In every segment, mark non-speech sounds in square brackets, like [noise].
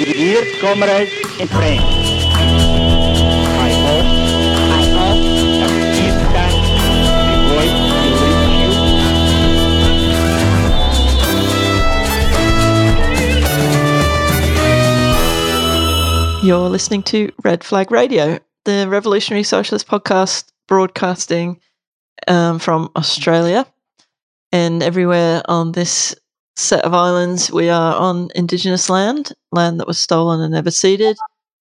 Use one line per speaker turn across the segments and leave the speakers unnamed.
You.
You're listening to Red Flag Radio, the revolutionary socialist podcast broadcasting um, from Australia. And everywhere on this set of islands. We are on Indigenous land, land that was stolen and never ceded,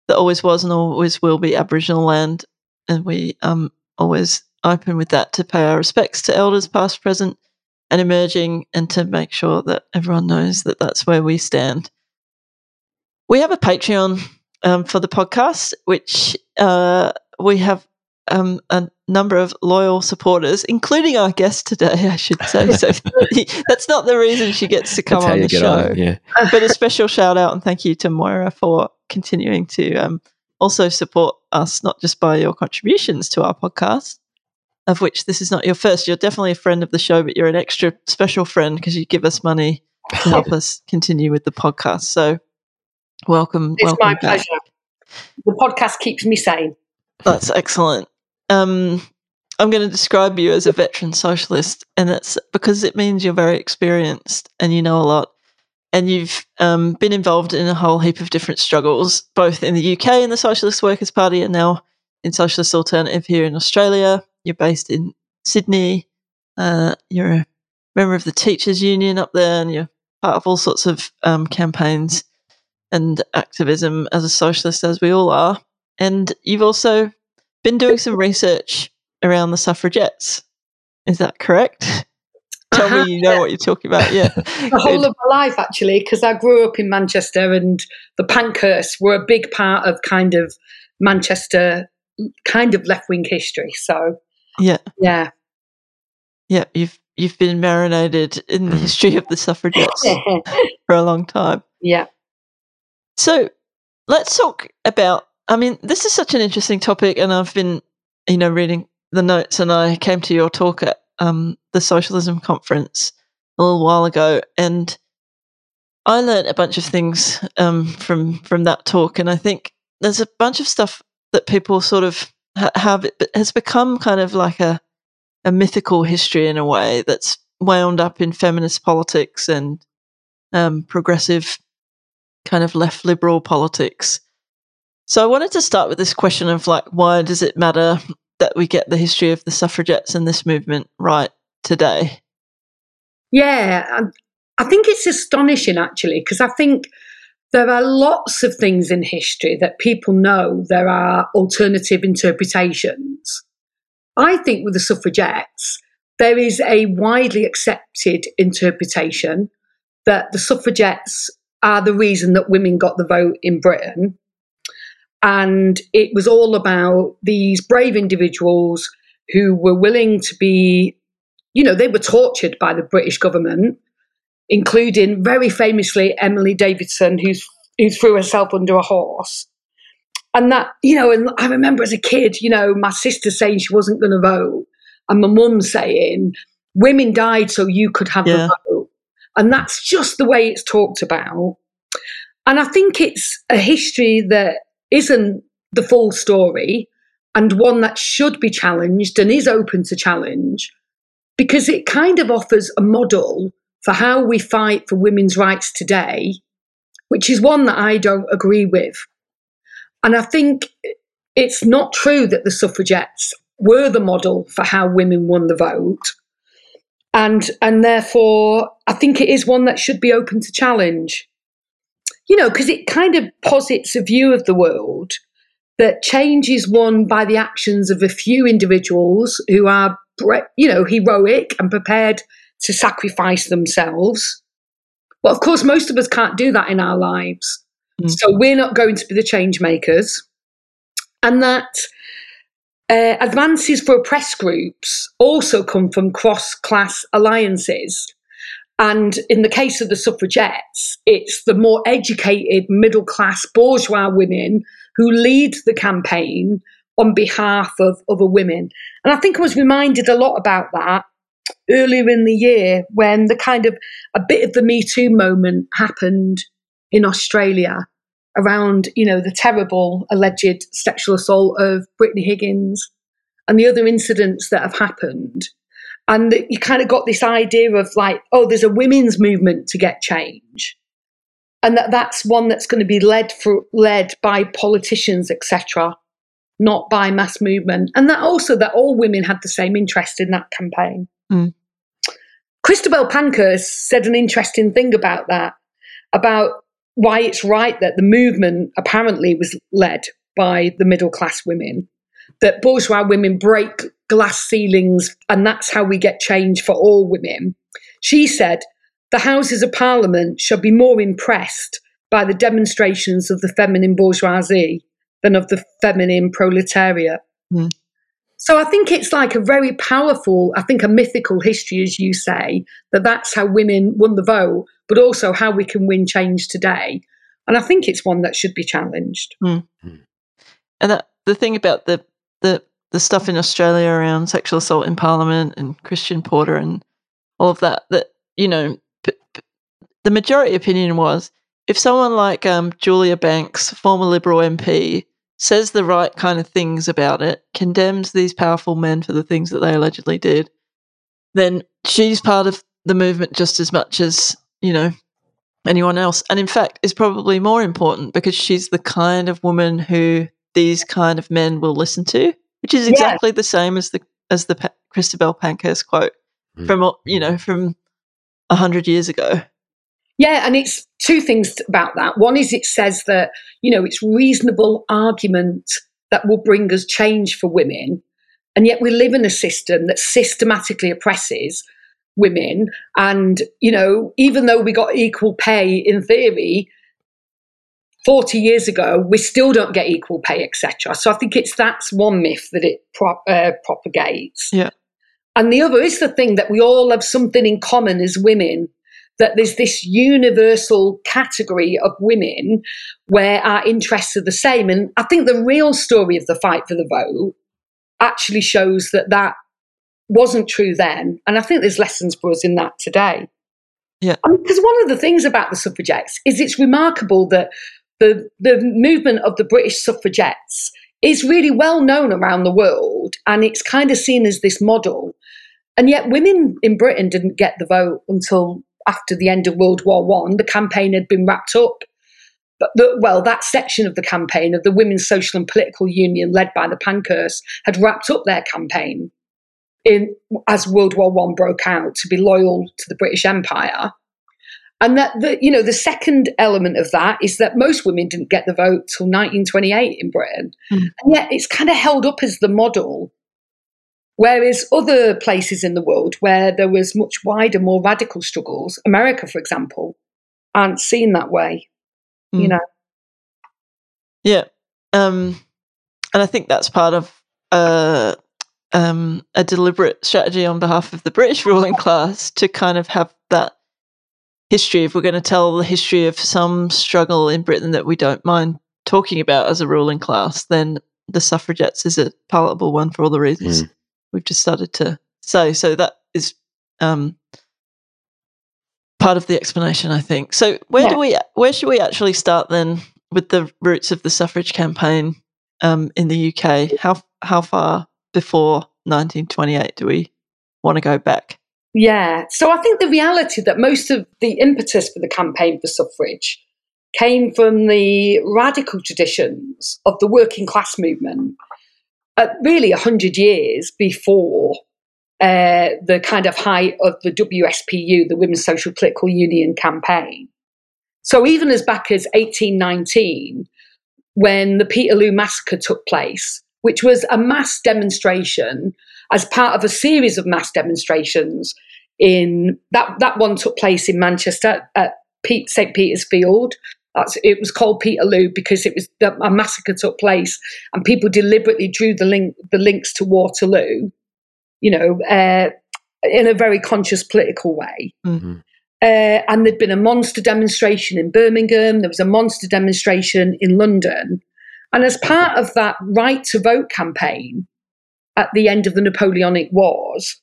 that always was and always will be Aboriginal land. And we um always open with that to pay our respects to elders past, present, and emerging, and to make sure that everyone knows that that's where we stand. We have a Patreon um, for the podcast, which uh, we have um, a number of loyal supporters, including our guest today, I should say. So [laughs] [laughs] that's not the reason she gets to come
That's
on the show.
on. Yeah.
But a special shout out and thank you to Moira for continuing to um, also support us, not just by your contributions to our podcast, of which this is not your first. You're definitely a friend of the show, but you're an extra special friend because you give us money to help [laughs] us continue with the podcast. So welcome.
It's
welcome
my
back.
pleasure. The podcast keeps me sane.
That's excellent. Um, I'm going to describe you as a veteran socialist, and that's because it means you're very experienced and you know a lot. And you've um, been involved in a whole heap of different struggles, both in the UK in the Socialist Workers' Party and now in Socialist Alternative here in Australia. You're based in Sydney. Uh, you're a member of the Teachers Union up there, and you're part of all sorts of um, campaigns and activism as a socialist, as we all are. And you've also been doing some research around the suffragettes. Is that correct? [laughs] Tell
Uh-huh,
me you know what you're talking about. Yeah. [laughs]
The whole of my life, actually, because I grew up in Manchester and the Pankhursts were a big part of kind of Manchester, kind of left wing history. So,
yeah.
yeah.
Yeah. You've you've been marinated in the
Mm.
history of the suffragettes [laughs] for a long time.
yeah.
So let's talk about. I mean, this is such an interesting topic, and I've been, you know, reading the notes, and I came to your talk at um, the Socialism Conference a little while ago, and I learned a bunch of things um, from from that talk, and I think there's a bunch of stuff that people sort of ha- have it has become kind of like a a mythical history in a way that's wound up in feminist politics and um, progressive kind of left liberal politics. So I wanted to start with this question of like, why does it matter that we get the history of the suffragettes and this movement right today?
Yeah, I think it's astonishing actually, because I think there are lots of things in history that people know there are alternative interpretations. I think with the suffragettes, there is a widely accepted interpretation that the suffragettes are the reason that women got the vote in Britain. And it was all about these brave individuals who were willing to be you know, they were tortured by the British government, including very famously Emily Davidson, who's, who threw herself under a horse. And that, you know, and I remember as a kid, you know, my sister saying she wasn't going to vote, and my mum saying, women died so you could have
Yeah.
the vote. And that's just the way it's talked about. And I think it's a history that isn't the full story and one that should be challenged and is open to challenge because it kind of offers a model for how we fight for women's rights today, which is one that I don't agree with. And I think it's not true that the suffragettes were the model for how women won the vote. And, and therefore, I think it is one that should be open to challenge. You know, because it kind of posits a view of the world that change is won by the actions of a few individuals who are you know, heroic and prepared to sacrifice themselves. But of course, most of us can't do that in our lives.
Mm.
So we're not going to be the change makers. And that uh, advances for oppressed groups also come from cross class alliances. And in the case of the suffragettes, it's the more educated middle class bourgeois women who lead the campaign on behalf of other women. And I think I was reminded a lot about that earlier in the year when the kind of a bit of the Me Too moment happened in Australia. around, you know, the terrible alleged sexual assault of Brittany Higgins and the other incidents that have happened. And you kind of got this idea of like, oh, there's a women's movement to get change. And that that's one that's going to be led for led by politicians, etc., not by mass movement. And that also that all women had the same interest in that campaign.
Mm.
Christabel Pankhurst said an interesting thing about that, about why it's right that the movement apparently was led by the middle class women, that bourgeois women break glass ceilings and that's how we get change for all women. She said, the Houses of Parliament shall be more impressed by the demonstrations of the feminine bourgeoisie than of the feminine proletariat.
Mm.
So I think it's like a very powerful, I think a mythical history, as you say, that that's how women won the vote, but also how we can win change today. And I think it's one that should be challenged.
Mm. And that, the thing about the, the the stuff in Australia around sexual assault in Parliament and Christian Porter and all of that, that you know, p- p- the majority opinion was if someone like um, Julia Banks, former Liberal MP, says the right kind of things about it, condemns these powerful men for the things that they allegedly did, then she's part of the movement just as much as, you know, anyone else. And in fact, is probably more important because she's the kind of woman who these kind of men will listen to, which is exactly yeah. the same as the as the pa- Christabel Pankhurst quote mm. from you know from a hundred years ago.
Yeah, and it's two things about that. One is it says that, you know, it's reasonable argument that will bring us change for women. And yet we live in a system that systematically oppresses women. And, you know, even though we got equal pay in theory, 40 years ago, we still don't get equal pay, etc. So I think it's that's one myth that it pro- uh, propagates.
Yeah.
And the other is the thing that we all have something in common as women that there's this universal category of women where our interests are the same. And I think the real story of the fight for the vote actually shows that that wasn't true then. And I think there's lessons for us in that today.
Yeah.
Because I mean, one of the things about the suffragettes is it's remarkable that the, the movement of the British suffragettes is really well known around the world and it's kind of seen as this model. And yet, women in Britain didn't get the vote until after the end of World War One, the campaign had been wrapped up. But the, well, that section of the campaign of the Women's Social and Political Union, led by the Pankhursts, had wrapped up their campaign in as World War One broke out to be loyal to the British Empire. And that the you know the second element of that is that most women didn't get the vote till 1928 in Britain, mm. and yet it's kind of held up as the model Whereas other places in the world where there was much wider, more radical struggles, America, for example, aren't seen that way. Mm. You know.
Yeah, um, and I think that's part of uh, um, a deliberate strategy on behalf of the British ruling class to kind of have that history. If we're going to tell the history of some struggle in Britain that we don't mind talking about as a ruling class, then the suffragettes is a palatable one for all the reasons. Mm we've just started to say. So that is um, part of the explanation, I think. So where yeah. do we where should we actually start then with the roots of the suffrage campaign um, in the UK? How how far before 1928 do we want to go back?
Yeah, so I think the reality that most of the impetus for the campaign for suffrage came from the radical traditions of the working class movement uh, really 100 years before uh, the kind of height of the WSPU, the Women's Social Political Union campaign. So even as back as 1819, when the Peterloo massacre took place, which was a mass demonstration as part of a series of mass demonstrations in that that one took place in Manchester at St Peter's Field that's, it was called Peterloo because it was a massacre took place and people deliberately drew the link the links to Waterloo, you know, uh, in a very conscious political way.
Mm-hmm.
Uh, and there'd been a monster demonstration in Birmingham. There was a monster demonstration in London, and as part of that right to vote campaign at the end of the Napoleonic Wars,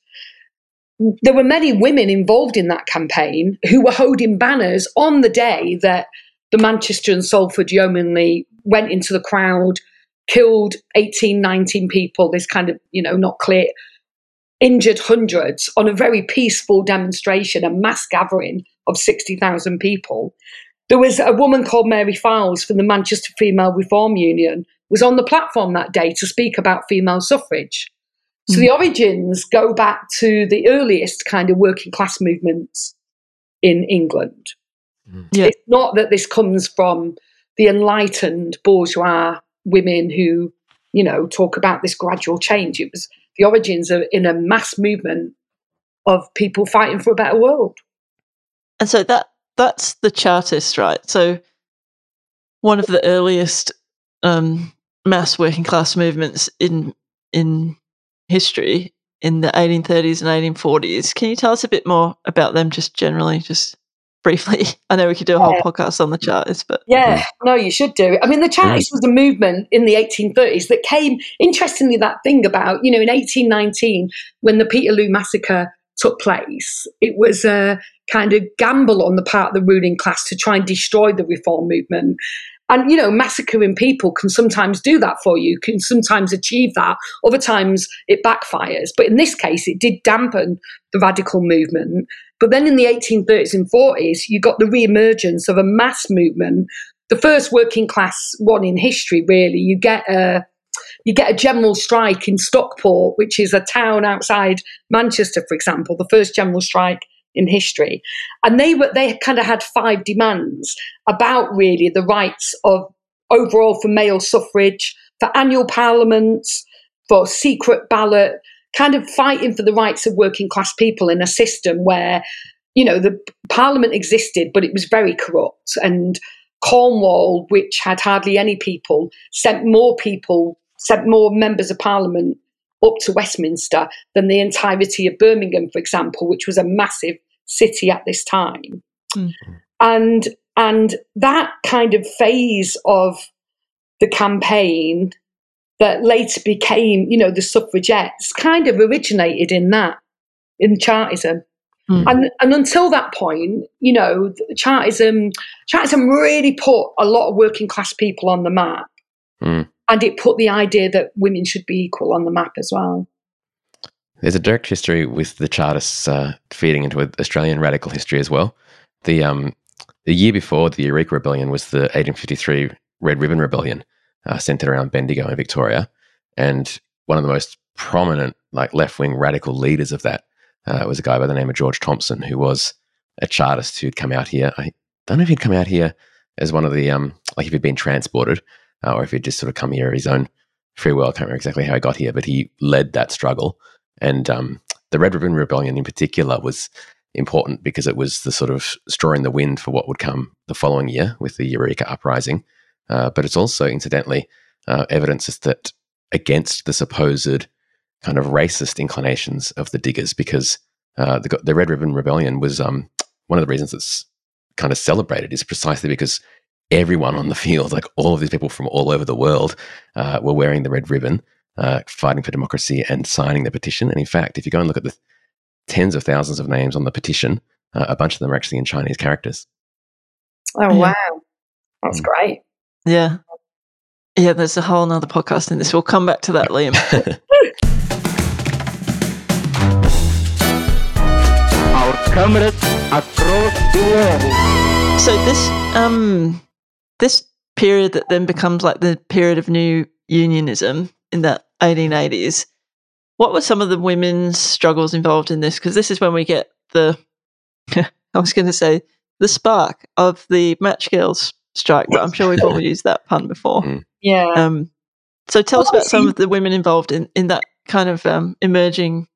there were many women involved in that campaign who were holding banners on the day that the Manchester and Salford Yeomanry went into the crowd, killed 18, 19 people, this kind of, you know, not clear, injured hundreds on a very peaceful demonstration, a mass gathering of 60,000 people. There was a woman called Mary Fildes from the Manchester Female Reform Union was on the platform that day to speak about female suffrage. So the origins go back to the earliest kind of working class movements in England.
Yeah.
It's not that this comes from the enlightened bourgeois women who, you know, talk about this gradual change. It was the origins of in a mass movement of people fighting for a better world.
And so that that's the Chartist, right? So one of the earliest um, mass working class movements in in history in the 1830s and 1840s. Can you tell us a bit more about them, just generally, just briefly? [laughs] I know we could do a whole
Yeah.
podcast on the Chartists, but
Yeah, no, you should do. I mean, the Chartists was a movement in the 1830s that came, interestingly, that thing about, you know, in 1819, when the Peterloo massacre took place, it was a kind of gamble on the part of the ruling class to try and destroy the reform movement. And, you know, massacring people can sometimes do that for you, can sometimes achieve that. Other times it backfires. But in this case, it did dampen the radical movement. But then in the 1830s and 40s, you got the re-emergence of a mass movement, the first working class one in history, really. You get a you get a general strike in Stockport, which is a town outside Manchester, for example, the first general strike in history. And they were they kind of had five demands about really the rights of overall for male suffrage, for annual parliaments, for secret ballot, kind of fighting for the rights of working class people in a system where, you know, the parliament existed, but it was very corrupt. And Cornwall, which had hardly any people, sent more people, sent more members of parliament up to Westminster than the entirety of Birmingham, for example, which was a massive city at this time.
Mm.
And and that kind of phase of the campaign that later became, you know, the suffragettes kind of originated in that, in Chartism.
Mm.
And, and until that point, you know, Chartism, Chartism really put a lot of working class people on the map.
Mm.
And it put the idea that women should be equal on the map as well.
There's a direct history with the Chartists uh, feeding into Australian radical history as well. The um, the year before the Eureka Rebellion was the 1853 Red Ribbon Rebellion, uh, centered around Bendigo in Victoria, and one of the most prominent, like left wing radical leaders of that uh, was a guy by the name of George Thomson, who was a Chartist who'd come out here. I don't know if he'd come out here as one of the um, like if he'd been transported, uh, or if he'd just sort of come here of his own free will. I can't remember exactly how he got here, but he led that struggle. And um, the Red Ribbon Rebellion in particular was important because it was the sort of straw in the wind for what would come the following year with the Eureka Uprising. Uh, but it's also, incidentally, uh, evidences that against the supposed kind of racist inclinations of the diggers, because uh, the, the Red Ribbon Rebellion was um, one of the reasons it's kind of celebrated is precisely because everyone on the field, like all of these people from all over the world, uh, were wearing the red ribbon, uh, fighting for democracy and signing the petition. And in fact, if you go and look at the tens of thousands of names on the petition, uh, a bunch of them are actually in Chinese characters.
Oh,
Yeah.
wow. That's
Mm.
great.
yeah. Yeah, there's a whole nother podcast in this. We'll come back to that, Liam.
Our comrades across the world.
So this um this period that then becomes like the period of new unionism in the 1880s. What were some of the women's struggles involved in this? Because this is when we get the [laughs] I was going to say the spark of the match girls strike, but I'm sure we've all [laughs] used that pun before.
Mm.
Yeah.
Um, so tell us
Well,
about some
see-
of the women involved in in that kind of um, emerging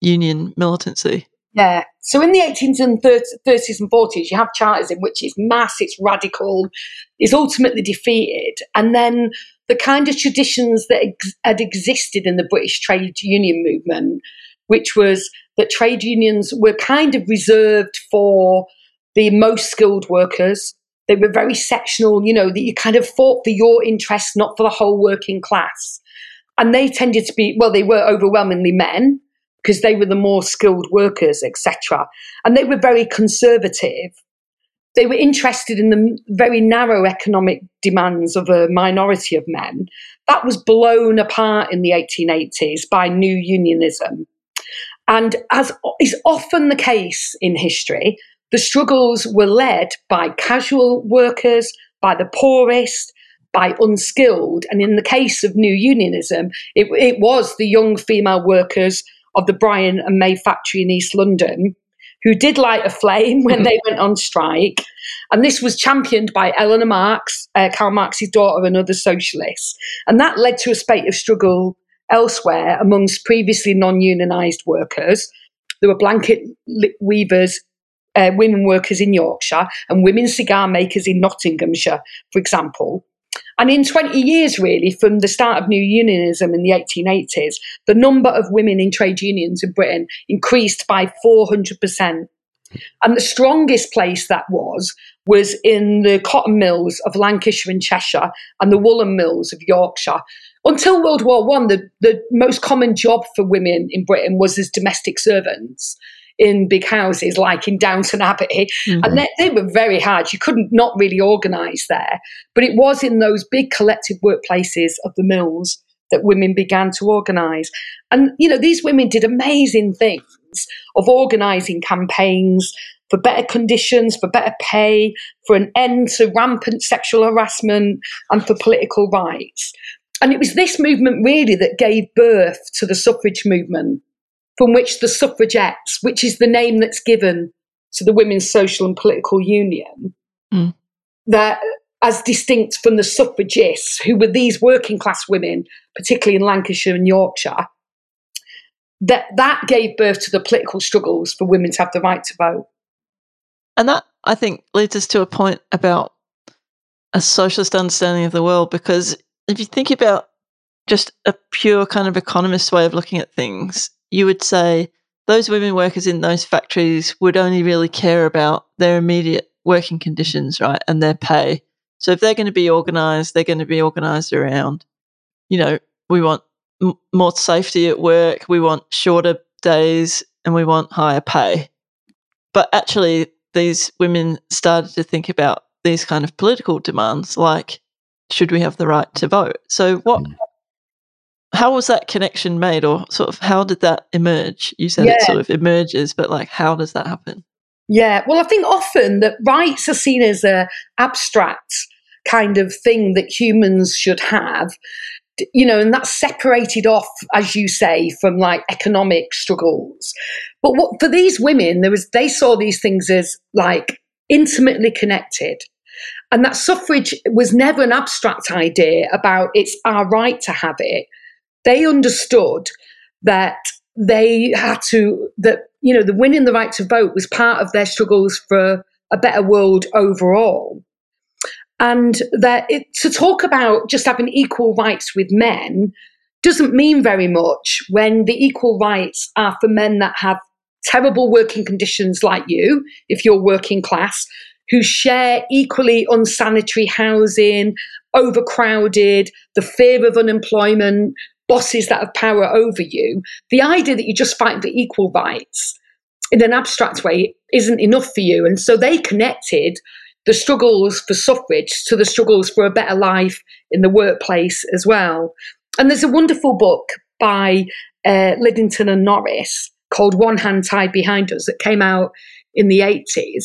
union militancy.
Yeah. So in the 18th and 30s and 40s, you have Chartism, which is mass, it's radical, is ultimately defeated. And then the kind of traditions that ex- had existed in the British trade union movement, which was that trade unions were kind of reserved for the most skilled workers. They were very sectional, you know, that you kind of fought for your interests, not for the whole working class. And they tended to be, well, they were overwhelmingly men because they were the more skilled workers, etc. And they were very conservative. They were interested in the very narrow economic demands of a minority of men. That was blown apart in the 1880s by new unionism. And as is often the case in history, the struggles were led by casual workers, by the poorest, by unskilled. And in the case of new unionism, it, it was the young female workers of the Bryant and May factory in East London who did light a flame when they went on strike. And this was championed by Eleanor Marx, uh, Karl Marx's daughter, and other socialists. And that led to a spate of struggle elsewhere amongst previously non unionised workers. There were blanket weavers, uh, women workers in Yorkshire, and women cigar makers in Nottinghamshire, for example. And in 20 years, really, from the start of new unionism in the 1880s, the number of women in trade unions in Britain increased by 400%. And the strongest place that was was in the cotton mills of Lancashire and Cheshire and the woolen mills of Yorkshire. Until World War One, the, the most common job for women in Britain was as domestic servants in big houses like in Downton Abbey. Mm-hmm. And they, they, were very hard. You couldn't not really organise there. But it was in those big collective workplaces of the mills that women began to organise. And, you know, these women did amazing things of organising campaigns for better conditions, for better pay, for an end to rampant sexual harassment, and for political rights. And it was this movement really that gave birth to the suffrage movement from which the suffragettes, which is the name that's given to the Women's Social and Political Union, mm. that as distinct from the suffragists, who were these working class women, particularly in Lancashire and Yorkshire, that that gave birth to the political struggles for women to have the right to vote.
And that I think leads us to a point about a socialist understanding of the world because if you think about just a pure kind of economist way of looking at things, you would say those women workers in those factories would only really care about their immediate working conditions, right, and their pay. So if they're going to be organised, they're going to be organised around, you know, we want m- more safety at work, we want shorter days, and we want higher pay. But actually, these women started to think about these kind of political demands, like should we have the right to vote? So what mm how was that connection made or sort of how did that emerge? You said yeah. it sort of emerges but like how does that happen?
Yeah well i think often that rights are seen as a abstract kind of thing that humans should have you know and that's separated off as you say from like economic struggles. But what for these women there was they saw these things as like intimately connected and that suffrage was never an abstract idea about it's our right to have it they understood that they had to that you know the winning the right to vote was part of their struggles for a better world overall. And that it, to talk about just having equal rights with men doesn't mean very much when the equal rights are for men that have terrible working conditions like you if you're working class who share equally unsanitary housing overcrowded the fear of unemployment bosses that have power over you, the idea that you're just fight for equal rights in an abstract way isn't enough for you. And so they connected the struggles for suffrage to the struggles for a better life in the workplace as well. And there's a wonderful book by uh, Liddington and Norris called One Hand Tied Behind Us that came out in the 80s,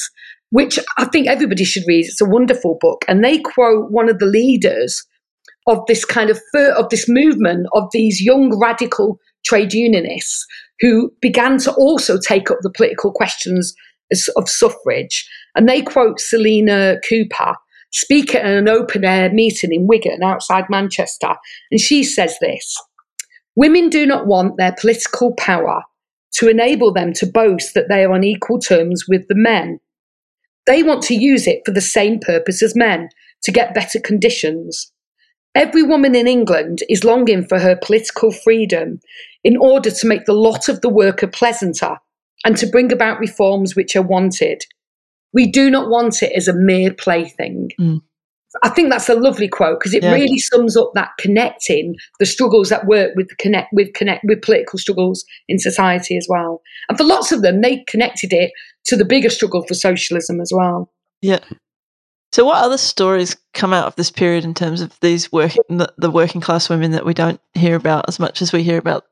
which I think everybody should read. It's a wonderful book. And they quote one of the leaders of this kind of of this movement of these young radical trade unionists who began to also take up the political questions of suffrage. And they quote Selina Cooper, speak at an open air meeting in Wigan outside Manchester. And she says this Women do not want their political power to enable them to boast that they are on equal terms with the men. They want to use it for the same purpose as men, to get better conditions. Every woman in England is longing for her political freedom in order to make the lot of the worker pleasanter and to bring about reforms which are wanted. We do not want it as a mere plaything. Mm. I think that's a lovely quote because it yeah. really sums up that connecting the struggles that work with connect with connect with political struggles in society as well. And for lots of them, they connected it to the bigger struggle for socialism as well.
Yeah. So, what other stories come out of this period in terms of these working the, the working class women that we don't hear about as much as we hear about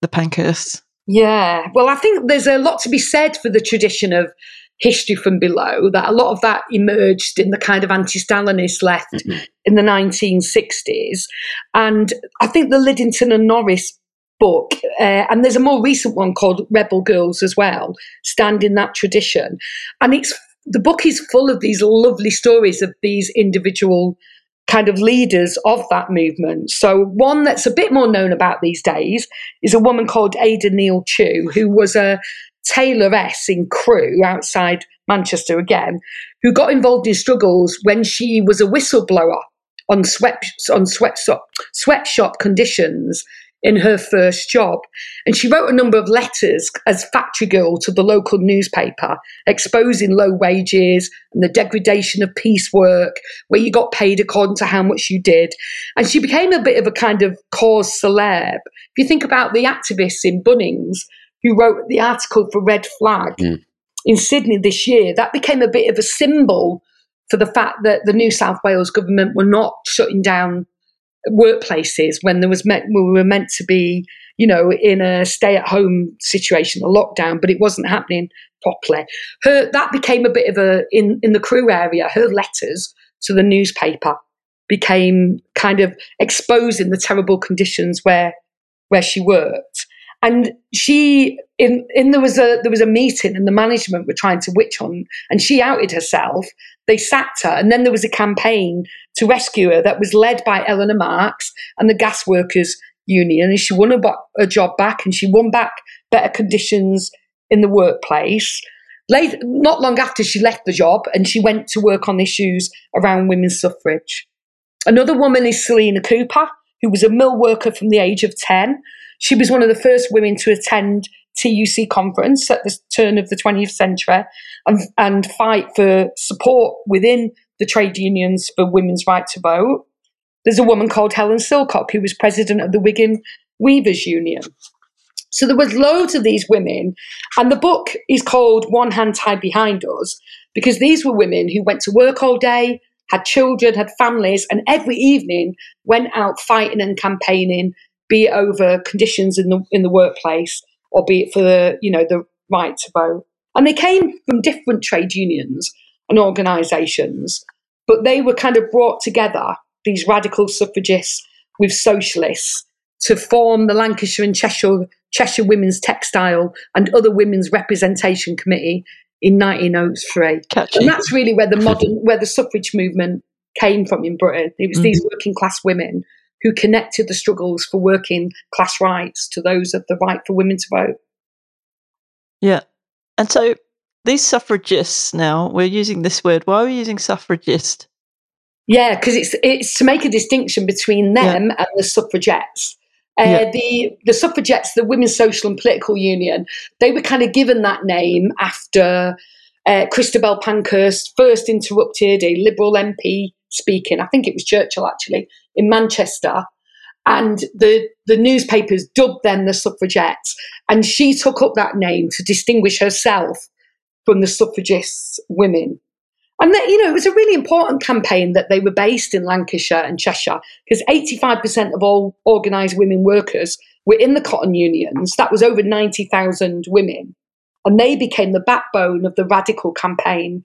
the Pankhursts?
Yeah, well, I think there's a lot to be said for the tradition of history from below. That a lot of that emerged in the kind of anti-Stalinist left
Mhm.
in the 1960s, and I think the Liddington and Norris book, uh, and there's a more recent one called Rebel Girls as well, stand in that tradition, and it's the book is full of these lovely stories of these individual kind of leaders of that movement. So one that's a bit more known about these days is a woman called Ada Nield Chew, who was a tailoress in Crewe outside Manchester again, who got involved in struggles when she was a whistleblower on sweat on sweatshop conditions in her first job. And she wrote a number of letters as factory girl to the local newspaper, exposing low wages and the degradation of piecework, where you got paid according to how much you did. And she became a bit of a kind of cause celeb. If you think about the activists in Bunnings who wrote the article for Red Flag
Mm.
in Sydney this year, that became a bit of a symbol for the fact that the New South Wales government were not shutting down workplaces when there was meant we were meant to be, you know, in a stay-at-home situation, a lockdown, but it wasn't happening properly. Her that became a bit of a in in the Crewe area. Her letters to the newspaper became kind of exposing the terrible conditions where where she worked. And she in in there was a there was a meeting and the management were trying to witch on and she outed herself. They sacked her and then there was a campaign to rescue her that was led by Eleanor Marx and the gas workers union and she won her, job back and she won back better conditions in the workplace. Late, not long after she left the job and she went to work on issues around women's suffrage. Another woman is Selina Cooper, who was a mill worker from the age of 10. She was one of the first women to attend TUC conference at the turn of the 20th century and, and fight for support within the trade unions for women's right to vote. There's a woman called Helen Silcock, who was president of the Wigan Weavers Union. So there was loads of these women, and the book is called One Hand Tied Behind Us because these were women who went to work all day, had children, had families, and every evening went out fighting and campaigning, be it over conditions in the in the workplace or be it for the you know the right to vote. And they came from different trade unions and organisations, but they were kind of brought together these radical suffragists with socialists to form the Lancashire and Cheshire Cheshire Women's Textile and Other Women's Representation Committee in 1903.
Catchy.
And that's really where the modern, where the suffrage movement came from in Britain. It was mm. these working class women who connected the struggles for working class rights to those of the right for women to vote.
Yeah. And so these suffragists now, we're using this word. Why are we using suffragist?
Yeah, because it's it's to make a distinction between them and the suffragettes. Uh,
Yeah.
The the suffragettes, the Women's Social and Political Union, they were kind of given that name after uh, Christabel Pankhurst first interrupted a Liberal MP speaking. I think it was Churchill actually in Manchester, and the the newspapers dubbed them the suffragettes, and she took up that name to distinguish herself from the suffragists women. And that, you know, it was a really important campaign that they were based in Lancashire and Cheshire because 85% of all organised women workers were in the cotton unions. That was over 90,000 women. And they became the backbone of the radical campaign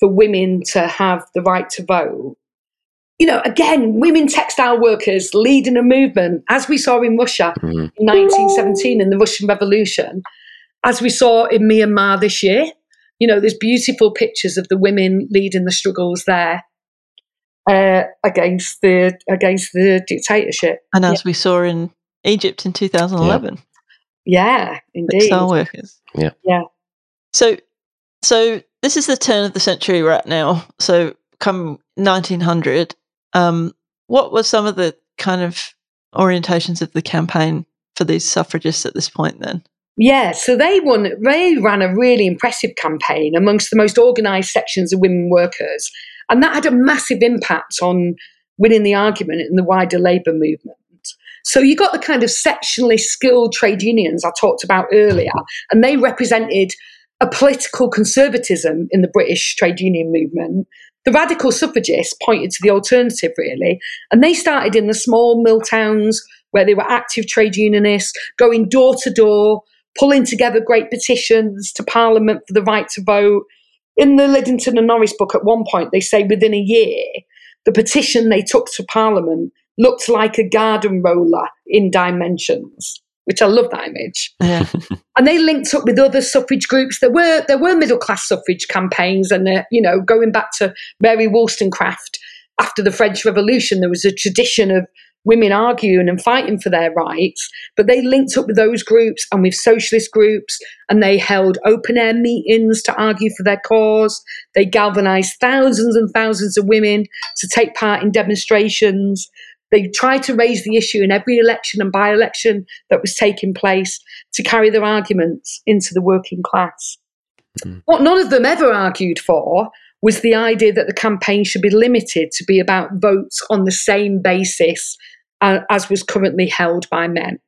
for women to have the right to vote. You know, again, women textile workers leading a movement, as we saw in Russia
Mhm.
in 1917 in the Russian Revolution, as we saw in Myanmar this year. You know, there's beautiful pictures of the women leading the struggles there uh, against the against the dictatorship.
And as we saw in Egypt in 2011,
Yeah, indeed.
textile workers.
Yeah.
Yeah.
So, so this is the turn of the century at now. So, come 1900, um, what were some of the kind of orientations of the campaign for these suffragists at this point? Then,
Yeah, so they won. They ran a really impressive campaign amongst the most organised sections of women workers, and that had a massive impact on winning the argument in the wider labour movement. So you got the kind of sectionally skilled trade unions I talked about earlier, and they represented a political conservatism in the British trade union movement, the radical suffragists pointed to the alternative, really. And they started in the small mill towns where they were active trade unionists, going door to door, pulling together great petitions to Parliament for the right to vote. In the Liddington and Norris book, at one point, they say within a year, the petition they took to Parliament looked like a garden roller in dimensions which I love that image.
Yeah. [laughs]
and they linked up with other suffrage groups. There were there were middle class suffrage campaigns, and uh, you know, going back to Mary Wollstonecraft after the French Revolution, there was a tradition of women arguing and fighting for their rights. But they linked up with those groups and with socialist groups, and they held open air meetings to argue for their cause. They galvanized thousands and thousands of women to take part in demonstrations. They tried to raise the issue in every election and by election that was taking place to carry their arguments into the working class. Mm-hmm. What none of them ever argued for was the idea that the campaign should be limited to be about votes on the same basis uh, as was currently held by men.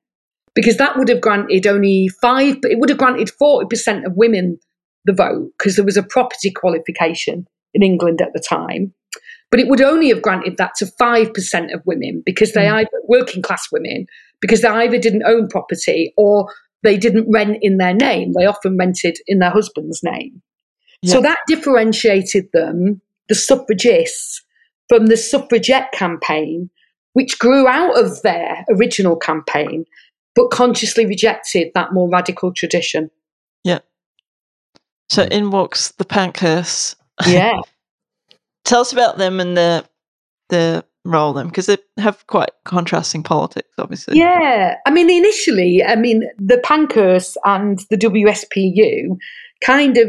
Because that would have granted only five, but it would have granted 40% of women the vote because there was a property qualification in England at the time. But it would only have granted that to 5% of women because they mm. either, working class women, because they either didn't own property or they didn't rent in their name. They often rented in their husband's name. Yeah. So that differentiated them, the suffragists, from the suffragette campaign, which grew out of their original campaign, but consciously rejected that more radical tradition.
Yeah. So in walks the Pankhursts.
Yeah.
Tell us about them and their their role then because they have quite contrasting politics obviously
yeah i mean initially i mean the Pankhursts and the wspu kind of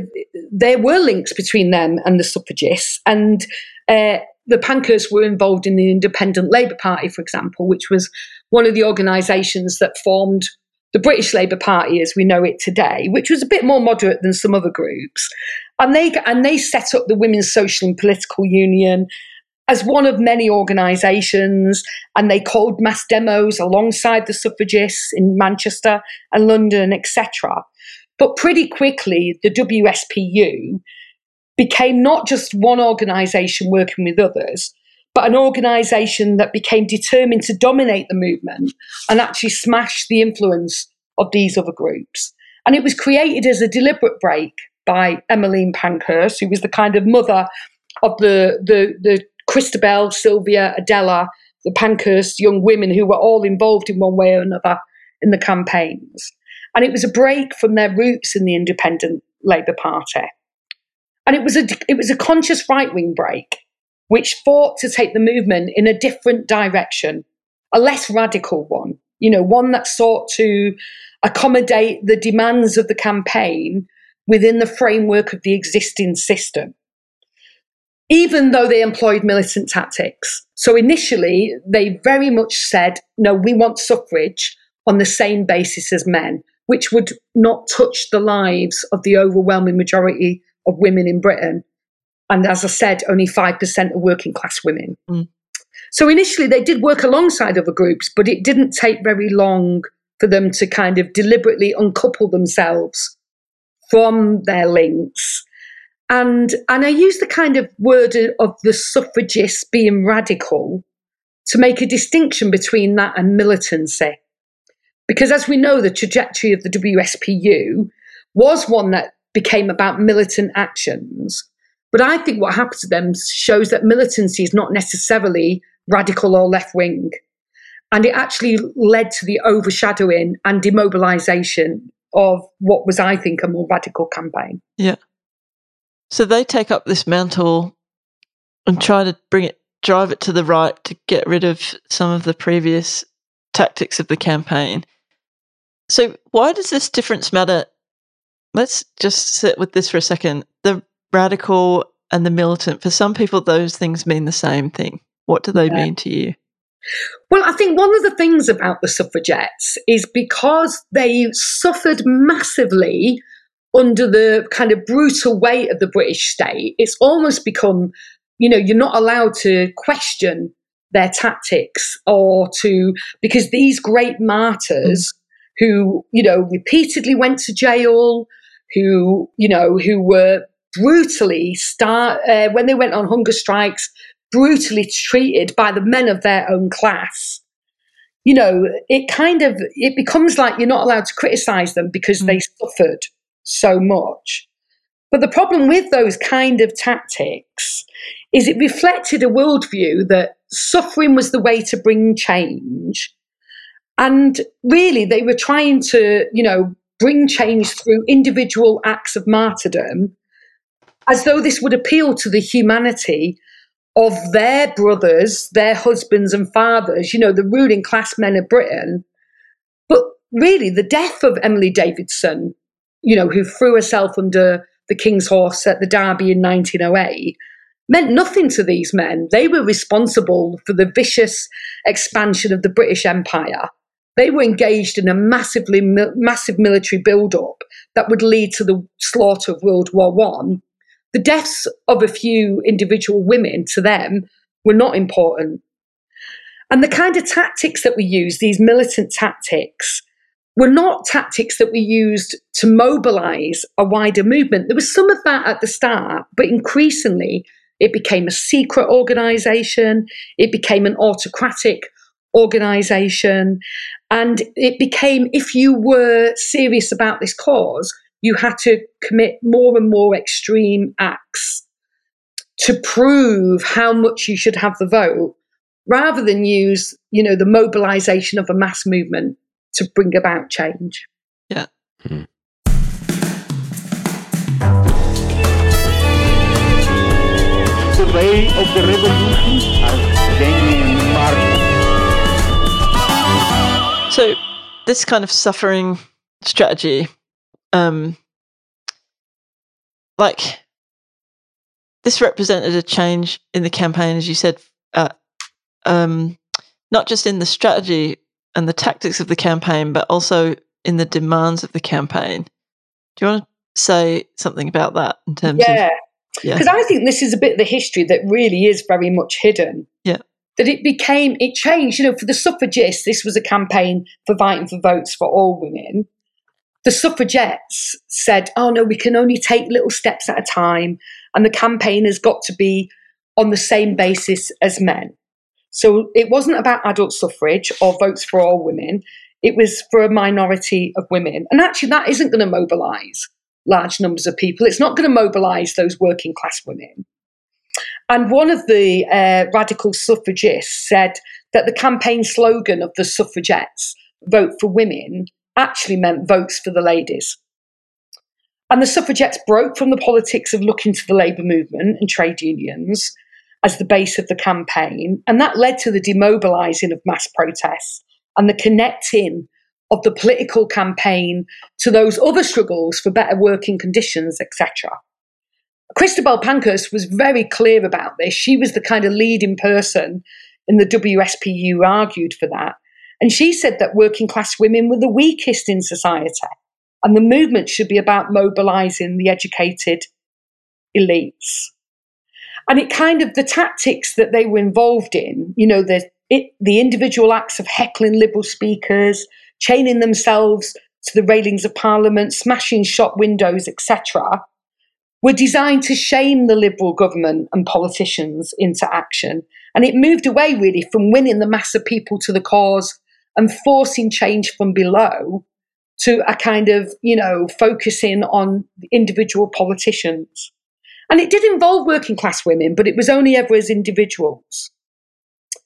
there were links between them and the suffragists and uh, the Pankhursts were involved in the independent labour party for example which was one of the organisations that formed the British Labour Party as we know it today, which was a bit more moderate than some other groups. And they and they set up the Women's Social and Political Union as one of many organisations, and they called mass demos alongside the suffragists in Manchester and London, etc. But pretty quickly, the WSPU became not just one organisation working with others, but an organisation that became determined to dominate the movement and actually smash the influence of these other groups. And it was created as a deliberate break by Emmeline Pankhurst, who was the kind of mother of the, the, the Christabel, Sylvia, Adela, the Pankhurst young women who were all involved in one way or another in the campaigns. And it was a break from their roots in the independent Labour Party. And it was a, it was a conscious right wing break which fought to take the movement in a different direction, a less radical one, you know, one that sought to accommodate the demands of the campaign within the framework of the existing system, even though they employed militant tactics. So initially, they very much said, no, we want suffrage on the same basis as men, which would not touch the lives of the overwhelming majority of women in Britain and as I said, only 5% are working class women. Mm. So initially they did work alongside other groups, but it didn't take very long for them to kind of deliberately uncouple themselves from their links. And, and I use the kind of word of the suffragists being radical to make a distinction between that and militancy. Because as we know, the trajectory of the WSPU was one that became about militant actions but I think what happened to them shows that militancy is not necessarily radical or left wing. And it actually led to the overshadowing and demobilization of what was, I think, a more radical campaign.
Yeah. So they take up this mantle and try to bring it, drive it to the right to get rid of some of the previous tactics of the campaign. So, why does this difference matter? Let's just sit with this for a second. The radical and the militant, for some people, those things mean the same thing. What do they yeah. mean to you?
Well, I think one of the things about the suffragettes is because they suffered massively under the kind of brutal weight of the British state, it's almost become, you know, you're not allowed to question their tactics or to, because these great martyrs mm. who, you know, repeatedly went to jail, who, you know, who were brutally start uh, when they went on hunger strikes, brutally treated by the men of their own class. You know, it kind of it becomes like you're not allowed to criticize them because mm. they suffered so much. But the problem with those kind of tactics is it reflected a worldview that suffering was the way to bring change. And really, they were trying to, you know, bring change through individual acts of martyrdom, as though this would appeal to the humanity of their brothers, their husbands and fathers, you know, the ruling class men of Britain. But really, the death of Emily Davidson, you know, who threw herself under the King's horse at the Derby in 1908, meant nothing to these men. They were responsible for the vicious expansion of the British Empire. They were engaged in a massively massive military build-up that would lead to the slaughter of World War One. The deaths of a few individual women to them were not important. And the kind of tactics that we use, these militant tactics, were not tactics that we used to mobilize a wider movement. There was some of that at the start, but increasingly it became a secret organization, it became an autocratic organization, and it became if you were serious about this cause, you had to commit more and more extreme acts to prove how much you should have the vote rather than use you know the mobilization of a mass movement to bring about change.
Yeah.
Hmm.
The way of the revolution are changing and.
So this kind of suffering strategy, um, like this represented a change in the campaign, as you said, uh, um, not just in the strategy and the tactics of the campaign, but also in the demands of the campaign. Do you want to say something about that in terms
Yeah.
of yeah,
Because I think this is a bit of the history that really is very much hidden.
Yeah.
That it became, it changed. You know, for the suffragists, this was a campaign for fighting for votes for all women. The suffragettes said, oh no, we can only take little steps at a time. And the campaign has got to be on the same basis as men. So it wasn't about adult suffrage or votes for all women. It was for a minority of women. And actually, that isn't going to mobilize large numbers of people. It's not going to mobilize those working class women. And one of the uh, radical suffragists said that the campaign slogan of the suffragettes, vote for women, actually meant votes for the ladies. And the suffragettes broke from the politics of looking to the labour movement and trade unions as the base of the campaign. And that led to the demobilising of mass protests and the connecting of the political campaign to those other struggles for better working conditions, etc. Christabel Pankhurst was very clear about this. She was the kind of leading person in the WSPU argued for that. And she said that working class women were the weakest in society. And the movement should be about mobilizing the educated elites. And it kind of, the tactics that they were involved in, you know, the, it, the individual acts of heckling liberal speakers, chaining themselves to the railings of parliament, smashing shop windows, etc., were designed to shame the Liberal government and politicians into action. And it moved away really from winning the mass of people to the cause and forcing change from below to a kind of, you know, focusing on individual politicians. And it did involve working class women, but it was only ever as individuals.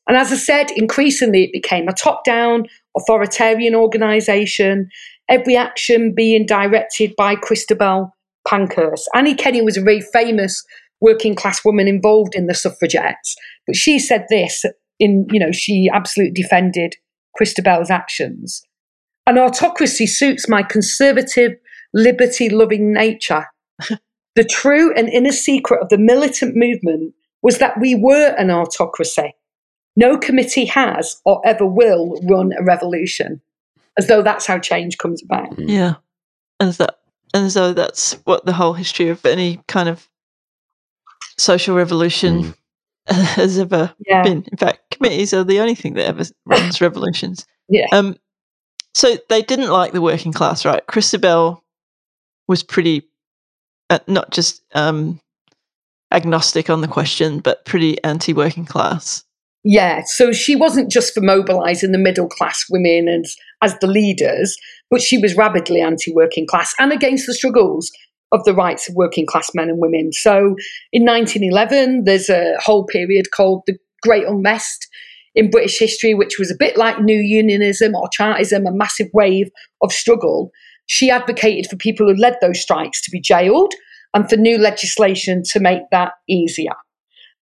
And as I said, increasingly it became a top down, authoritarian organisation, every action being directed by Christabel Pankhurst. Annie Kenney was a very famous working class woman involved in the suffragettes, but she said this in, you know, she absolutely defended Christabel's actions. An autocracy suits my conservative, liberty loving nature. [laughs] the true and inner secret of the militant movement was that we were an autocracy. No committee has or ever will run a revolution, as though that's how change comes about. Mm.
yeah, and that and so that's what the whole history of any kind of social revolution mm. [laughs] has ever
Yeah.
been. In fact, committees are the only thing that ever runs [coughs] revolutions.
Yeah.
Um, so they didn't like the working class, right? Christabel was pretty uh, not just um, agnostic on the question, but pretty anti-working class.
Yeah, so she wasn't just for mobilising the middle class women as as the leaders, but she was rabidly anti-working class and against the struggles of the rights of working class men and women. So in 1911, there's a whole period called the Great Unrest in British history, which was a bit like New Unionism or Chartism, a massive wave of struggle. She advocated for people who led those strikes to be jailed and for new legislation to make that easier.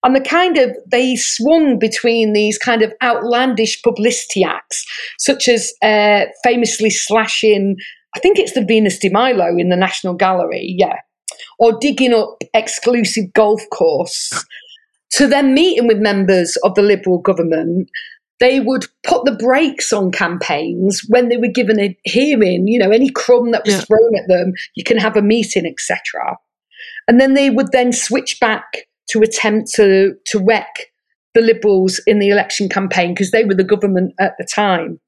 And the kind of, they swung between these kind of outlandish publicity acts, such as uh, famously slashing, I think it's the Venus de Milo in the National Gallery, yeah, or digging up exclusive golf course, to then meeting with members of the Liberal government they would put the brakes on campaigns when they were given a hearing you know any crumb that was
Yeah.
thrown at them you can have a meeting etc and then they would then switch back to attempt to to wreck the liberals in the election campaign because they were the government at the time.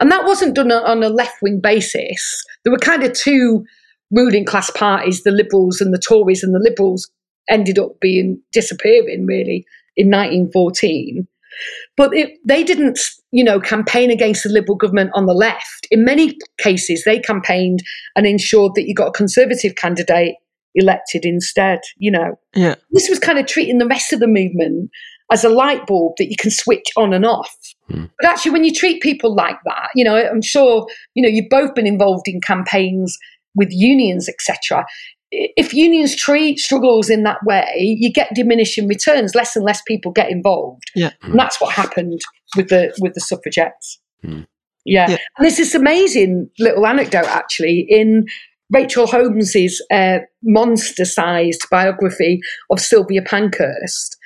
And that wasn't done on a left-wing basis. There were kind of two ruling class parties the liberals and the tories and the liberals ended up being disappearing really in 1914 but it, they didn't, you know, campaign against the Liberal government on the left. In many cases, they campaigned and ensured that you got a Conservative candidate elected instead. You know,
Yeah.
this was kind of treating the rest of the movement as a light bulb that you can switch on and off.
Hmm.
But actually, when you treat people like that, you know, I'm sure, you know, you've both been involved in campaigns with unions, etc. If unions treat struggles in that way, you get diminishing returns. Less and less people get involved,
Yeah.
and that's what happened with the with the suffragettes.
Hmm.
Yeah.
Yeah.
and there's this amazing little anecdote actually in Rachel Holmes's uh, monster-sized biography of Sylvia Pankhurst.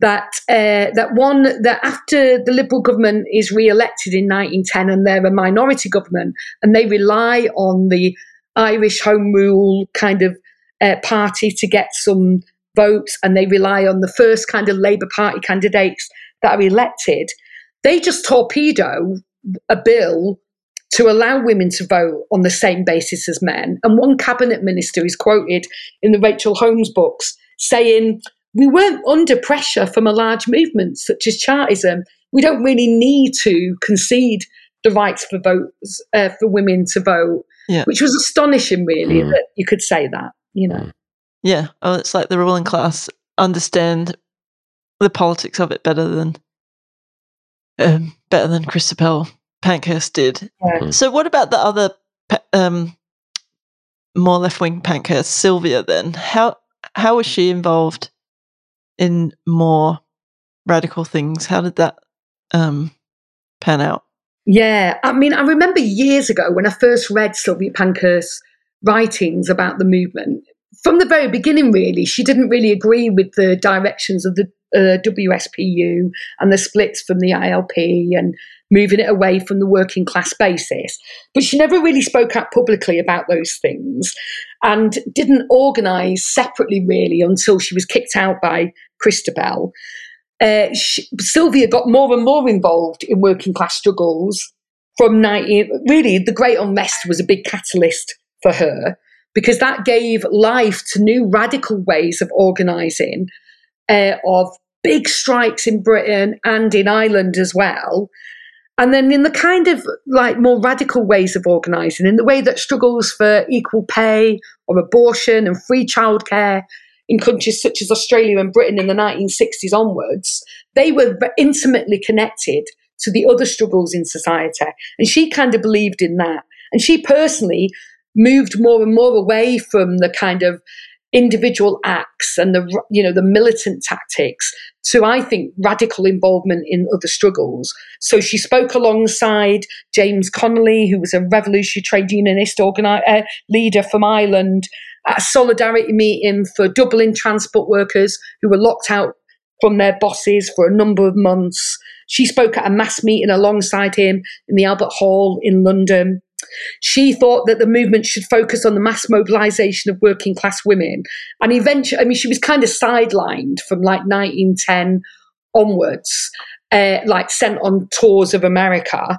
That uh, that one that after the Liberal government is re-elected in 1910 and they're a minority government and they rely on the Irish Home Rule kind of uh, party to get some votes and they rely on the first kind of Labour Party candidates that are elected. They just torpedo a bill to allow women to vote on the same basis as men. And one cabinet minister is quoted in the Rachel Holmes books saying, We weren't under pressure from a large movement such as Chartism. We don't really need to concede the rights for votes uh, for women to vote,
Yeah.
which was astonishing, really,
Mm.
that you could say that. You know,
Yeah. Oh, it's like the ruling class understand the politics of it better than um, better than Christabel Pankhurst did.
Yeah.
So, what about the other um, more left wing Pankhurst, Sylvia? Then how how was she involved in more radical things? How did that um, pan out?
Yeah, I mean, I remember years ago when I first read Sylvia Pankhurst's writings about the movement. From the very beginning, really, she didn't really agree with the directions of the uh, WSPU and the splits from the ILP and moving it away from the working class basis. But she never really spoke out publicly about those things and didn't organise separately, really, until she was kicked out by Christabel uh, she, Sylvia got more and more involved in working class struggles from 19. Really, the Great Unrest was a big catalyst for her because that gave life to new radical ways of organising, uh, of big strikes in Britain and in Ireland as well. And then in the kind of like more radical ways of organising, in the way that struggles for equal pay or abortion and free childcare in countries such as Australia and Britain in the 1960s onwards, they were intimately connected to the other struggles in society. And she kind of believed in that. And she personally moved more and more away from the kind of individual acts and the you know the militant tactics to I think radical involvement in other struggles. So she spoke alongside James Connolly, who was a revolutionary trade unionist organi- uh, leader from Ireland, at a solidarity meeting for Dublin transport workers who were locked out from their bosses for a number of months. She spoke at a mass meeting alongside him in the Albert Hall in London. She thought that the movement should focus on the mass mobilization of working class women. And eventually, I mean, she was kind of sidelined from like 1910 onwards, uh, like sent on tours of America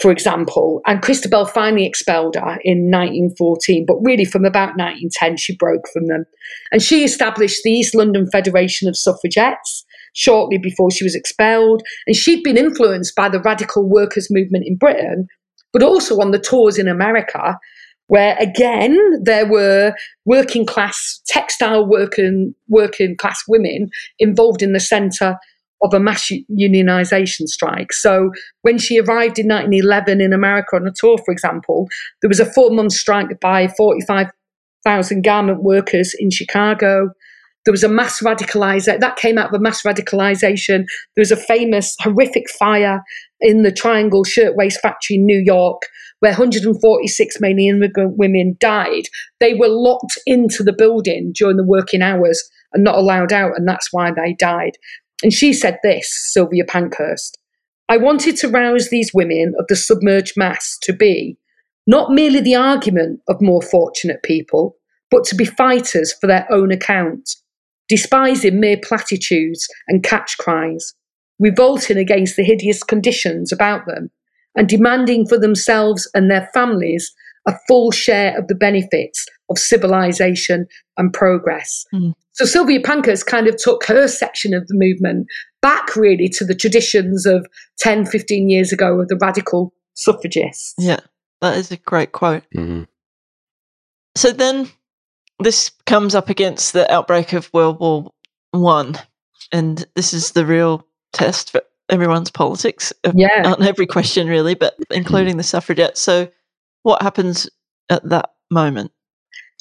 for example. And Christabel finally expelled her in 1914, but really from about 1910, she broke from them. And she established the East London Federation of Suffragettes shortly before she was expelled. And she'd been influenced by the radical workers' movement in Britain, but also on the tours in America, where again there were working class textile working working class women involved in the centre of a mass unionization strike. So when she arrived in 1911 in America on a tour, for example, there was a four month strike by 45,000 garment workers in Chicago. There was a mass radicalization that came out of a mass radicalization. There was a famous horrific fire in the Triangle Shirtwaist Factory in New York, where 146 mainly immigrant women died. They were locked into the building during the working hours and not allowed out, and that's why they died. And she said this, Sylvia Pankhurst I wanted to rouse these women of the submerged mass to be not merely the argument of more fortunate people, but to be fighters for their own account, despising mere platitudes and catch cries, revolting against the hideous conditions about them, and demanding for themselves and their families a full share of the benefits of civilization and progress. Mm. So Sylvia Pankhurst kind of took her section of the movement back really to the traditions of 10, 15 years ago of the radical suffragists.
Yeah, that is a great quote.
Mm-hmm.
So then this comes up against the outbreak of World War One, and this is the real test for everyone's politics.
Yeah, [laughs]
on every question really, but including the suffragettes. So what happens at that moment?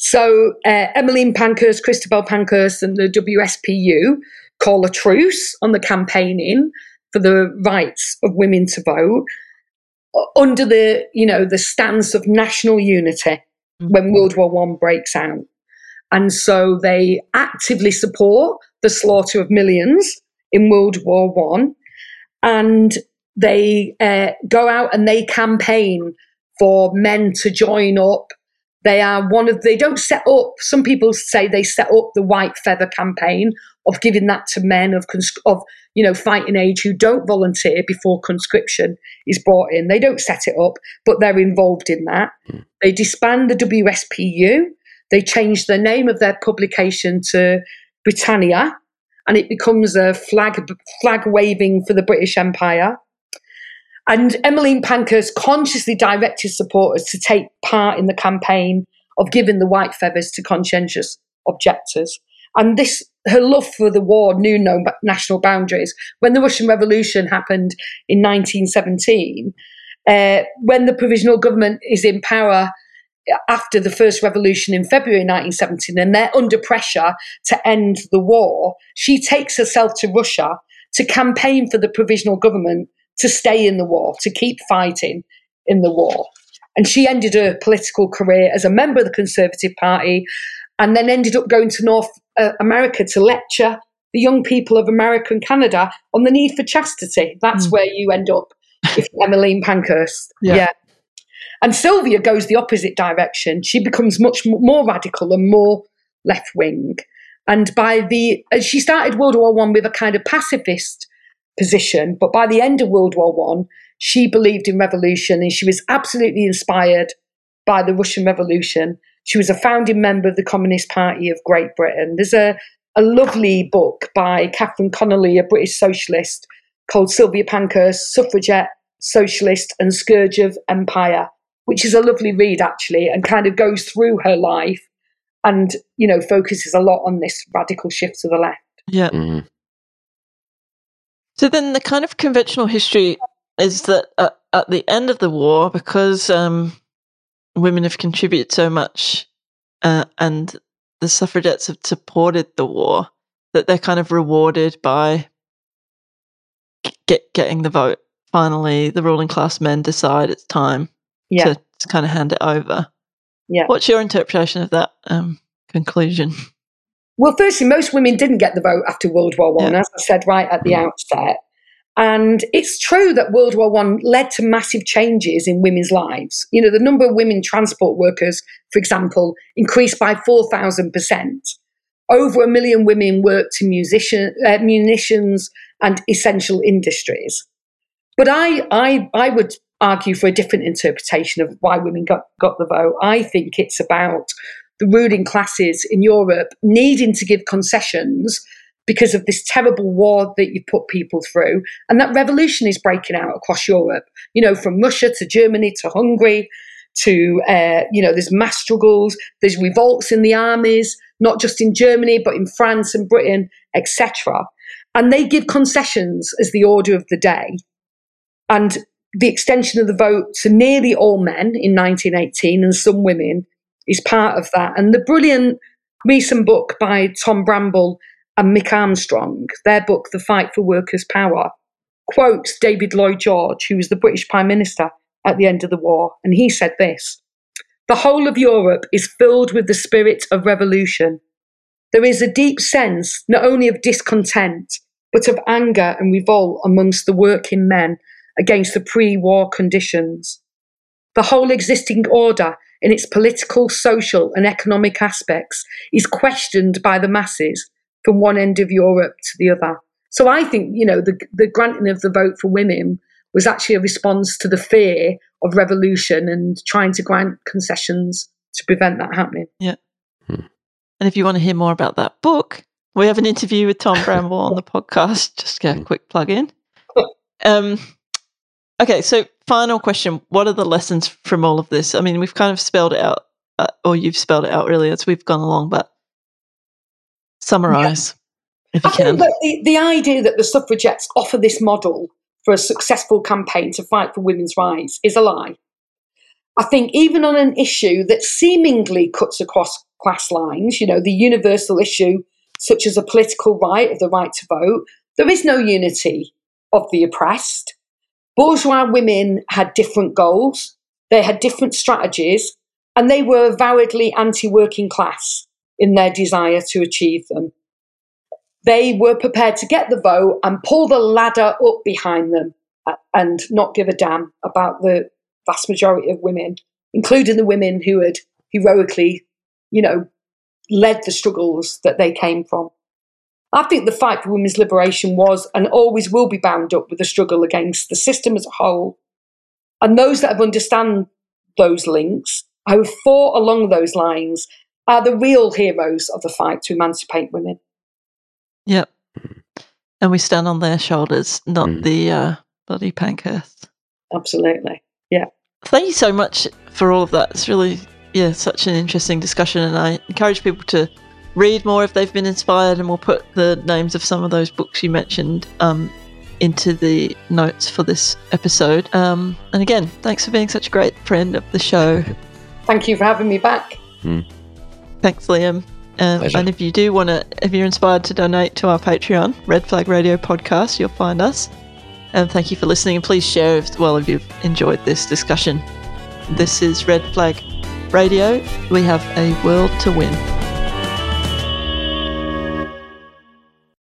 So uh, Emmeline Pankhurst, Christabel Pankhurst, and the WSPU call a truce on the campaigning for the rights of women to vote under the you know the stance of national unity mm-hmm. when World War One breaks out, and so they actively support the slaughter of millions in World War One, and they uh, go out and they campaign for men to join up. They are one of, they don't set up, some people say they set up the white feather campaign of giving that to men of, of you know, fighting age who don't volunteer before conscription is brought in. They don't set it up, but they're involved in that. Mm. They disband the WSPU. They change the name of their publication to Britannia, and it becomes a flag flag waving for the British Empire. And Emmeline Pankhurst consciously directed supporters to take part in the campaign of giving the white feathers to conscientious objectors. And this, her love for the war knew no national boundaries. When the Russian Revolution happened in 1917, uh, when the provisional government is in power after the first revolution in February 1917, and they're under pressure to end the war, she takes herself to Russia to campaign for the provisional government to stay in the war, to keep fighting in the war. And she ended her political career as a member of the Conservative Party and then ended up going to North uh, America to lecture the young people of America and Canada on the need for chastity. That's mm. where you end up if Emmeline Pankhurst. Yeah. yeah. And Sylvia goes the opposite direction. She becomes much more radical and more left wing. And by the, she started World War One with a kind of pacifist position. But by the end of World War One, she believed in revolution and she was absolutely inspired by the Russian Revolution. She was a founding member of the Communist Party of Great Britain. There's a, a lovely book by Katherine Connelly, a British socialist, called Sylvia Pankhurst, Suffragette, Socialist, and Scourge of Empire, which is a lovely read actually and kind of goes through her life and, you know, focuses a lot on this radical shift to the left.
Yeah.
Mm-hmm.
So then the kind of conventional history is that at, at the end of the war, because um, women have contributed so much uh, and the suffragettes have supported the war, that they're kind of rewarded by get, getting the vote. Finally, the ruling class men decide it's time
yeah.
to, to kind of hand it over.
Yeah.
What's your interpretation of that um, conclusion?
Well, firstly, most women didn't get the vote after World War One, yeah. as I said right at the outset. And it's true that World War One led to massive changes in women's lives. You know, the number of women transport workers, for example, increased by four thousand percent. Over a million women worked in musician, uh, munitions and essential industries. But I, I, I would argue for a different interpretation of why women got, got the vote. I think it's about the ruling classes in Europe needing to give concessions because of this terrible war that you put people through. And that revolution is breaking out across Europe, you know, from Russia to Germany to Hungary to, uh, you know, there's mass struggles, there's revolts in the armies, not just in Germany, but in France and Britain, etc. And they give concessions as the order of the day. And the extension of the vote to nearly all men in 1918 and some women is part of that. And the brilliant recent book by Tom Bramble and Mick Armstrong, their book, The Fight for Workers' Power, quotes David Lloyd George, who was the British Prime Minister at the end of the war. And he said this The whole of Europe is filled with the spirit of revolution. There is a deep sense not only of discontent, but of anger and revolt amongst the working men against the pre war conditions. The whole existing order, in its political, social, and economic aspects, is questioned by the masses from one end of Europe to the other. So I think, you know, the, the granting of the vote for women was actually a response to the fear of revolution and trying to grant concessions to prevent that happening.
Yeah. Hmm. And if you want to hear more about that book, we have an interview with Tom Bramble on the [laughs] podcast. Just get a quick plug in. Um, okay, so final question: What are the lessons from all of this? I mean, we've kind of spelled it out, uh, or you've spelled it out really as we've gone along. But summarize, yeah. if you
I
can.
the, the idea that the suffragettes offer this model for a successful campaign to fight for women's rights is a lie. I think even on an issue that seemingly cuts across class lines, you know, the universal issue such as a political right of the right to vote, there is no unity of the oppressed. Bourgeois women had different goals, they had different strategies, and they were avowedly anti working class in their desire to achieve them. They were prepared to get the vote and pull the ladder up behind them uh, and not give a damn about the vast majority of women, including the women who had heroically, you know, led the struggles that they came from. I think the fight for women's liberation was and always will be bound up with the struggle against the system as a whole. And those that have understand those links, who have fought along those lines, are the real heroes of the fight to emancipate women.
Yep. And we stand on their shoulders, not mm. the uh, bloody Pankhurst.
Absolutely. Yeah.
Thank you so much for all of that. It's really yeah, such an interesting discussion, and I encourage people to read more if they've been inspired, and we'll put the names of some of those books you mentioned um, into the notes for this episode. Um, and again, thanks for being such a great friend of the show.
Thank you for having me back.
Mm.
Thanks, Liam. Um, and if you do want to, if you're inspired to donate to our Patreon, Red Flag Radio Podcast, you'll find us. And thank you for listening. And please share if, well, if you've enjoyed this discussion. This is Red Flag Radio, we have a world to win.